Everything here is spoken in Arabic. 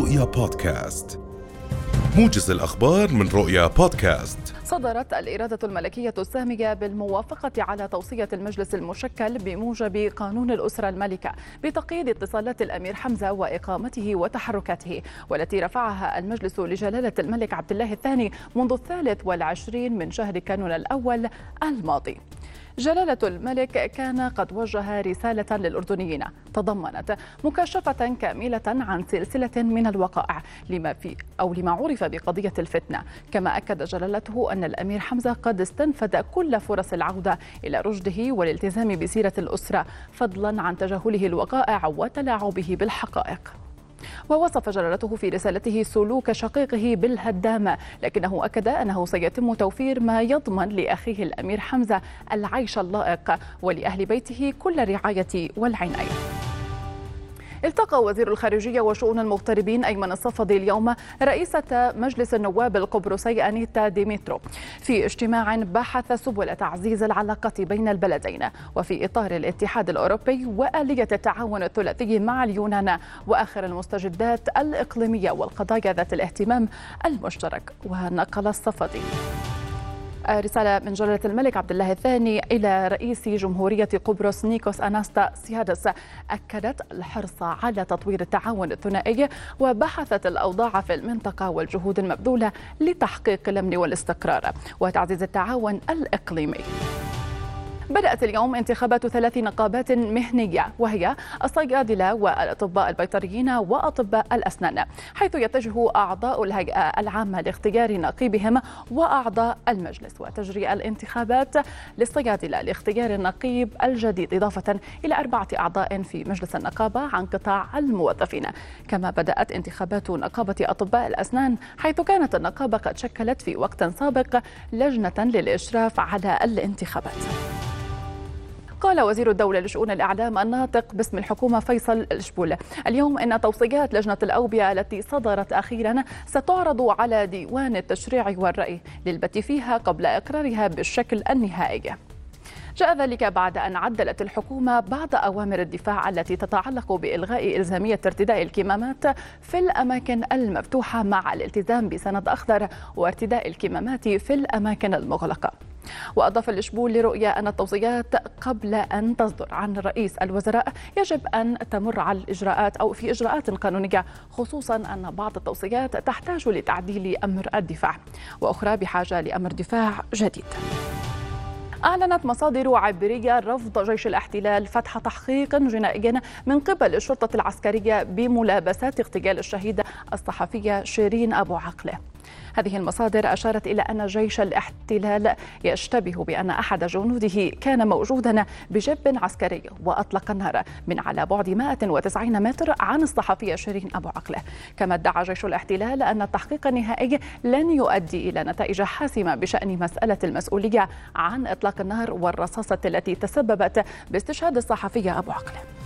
رؤيا بودكاست. موجز الأخبار من رؤيا بودكاست. صدرت الإرادة الملكية السامية بالموافقة على توصية المجلس المشكل بموجب قانون الأسرة الملكة بتقييد اتصالات الأمير حمزة وإقامته وتحركاته والتي رفعها المجلس لجلالة الملك عبد الله الثاني منذ الثالث والعشرين من شهر كانون الأول الماضي. جلالة الملك كان قد وجه رسالة للأردنيين تضمنت مكاشفة كاملة عن سلسلة من الوقائع لما في أو لما عرف بقضية الفتنة. كما أكد جلالته أن الأمير حمزة قد استنفذ كل فرص العودة إلى رشده والالتزام بسيرة الأسرة فضلا عن تجاهله الوقائع وتلاعبه بالحقائق. ووصف جلالته في رسالته سلوك شقيقه بالهدامة لكنه أكد أنه سيتم توفير ما يضمن لأخيه الأمير حمزة العيش اللائق ولأهل بيته كل الرعاية والعناية. التقى وزير الخارجية وشؤون المغتربين أيمن الصفدي اليوم رئيسة مجلس النواب القبرصي أنيتا ديميترو في اجتماع بحث سبل تعزيز العلاقة بين البلدين وفي إطار الاتحاد الأوروبي وآلية التعاون الثلاثي مع اليونان وآخر المستجدات الإقليمية والقضايا ذات الاهتمام المشترك ونقل الصفدي. رسالة من جلالة الملك عبد الله الثاني إلى رئيس جمهورية قبرص نيكوس أناستا سيادس. أكدت الحرص على تطوير التعاون الثنائي وبحثت الأوضاع في المنطقة والجهود المبذولة لتحقيق الأمن والاستقرار وتعزيز التعاون الإقليمي. بدأت اليوم انتخابات ثلاث نقابات مهنية وهي الصيادلة والأطباء البيطريين وأطباء الأسنان حيث يتجه أعضاء الهيئة العامة لاختيار نقيبهم وأعضاء المجلس وتجري الانتخابات للصيادلة لاختيار النقيب الجديد إضافة إلى أربعة أعضاء في مجلس النقابة عن قطاع الموظفين. كما بدأت انتخابات نقابة أطباء الأسنان حيث كانت النقابة قد شكلت في وقت سابق لجنة للإشراف على الانتخابات. قال وزير الدولة لشؤون الإعلام الناطق باسم الحكومة فيصل الشبول اليوم إن توصيات لجنة الأوبئة التي صدرت أخيرا ستعرض على ديوان التشريع والرأي للبت فيها قبل إقرارها بالشكل النهائي. جاء ذلك بعد أن عدلت الحكومة بعض أوامر الدفاع التي تتعلق بإلغاء إلزامية ارتداء الكمامات في الأماكن المفتوحة مع الالتزام بسند أخضر وارتداء الكمامات في الأماكن المغلقة. وأضاف الإشبول لرؤية أن التوصيات قبل أن تصدر عن رئيس الوزراء يجب أن تمر على الإجراءات أو في إجراءات قانونية خصوصا أن بعض التوصيات تحتاج لتعديل أمر الدفاع. وأخرى بحاجة لأمر دفاع جديد. أعلنت مصادر عبرية رفض جيش الاحتلال فتح تحقيق جنائي من قبل الشرطة العسكرية بملابسات اغتيال الشهيدة الصحفية شيرين أبو عقله. هذه المصادر أشارت إلى أن جيش الاحتلال يشتبه بأن أحد جنوده كان موجودا بجب عسكري وأطلق النار من على بعد 190 متر عن الصحفية شيرين أبو عقله. كما ادعى جيش الاحتلال أن التحقيق النهائي لن يؤدي إلى نتائج حاسمة بشأن مسألة المسؤولية عن إطلاق النار والرصاصة التي تسببت باستشهاد الصحفية أبو عقله.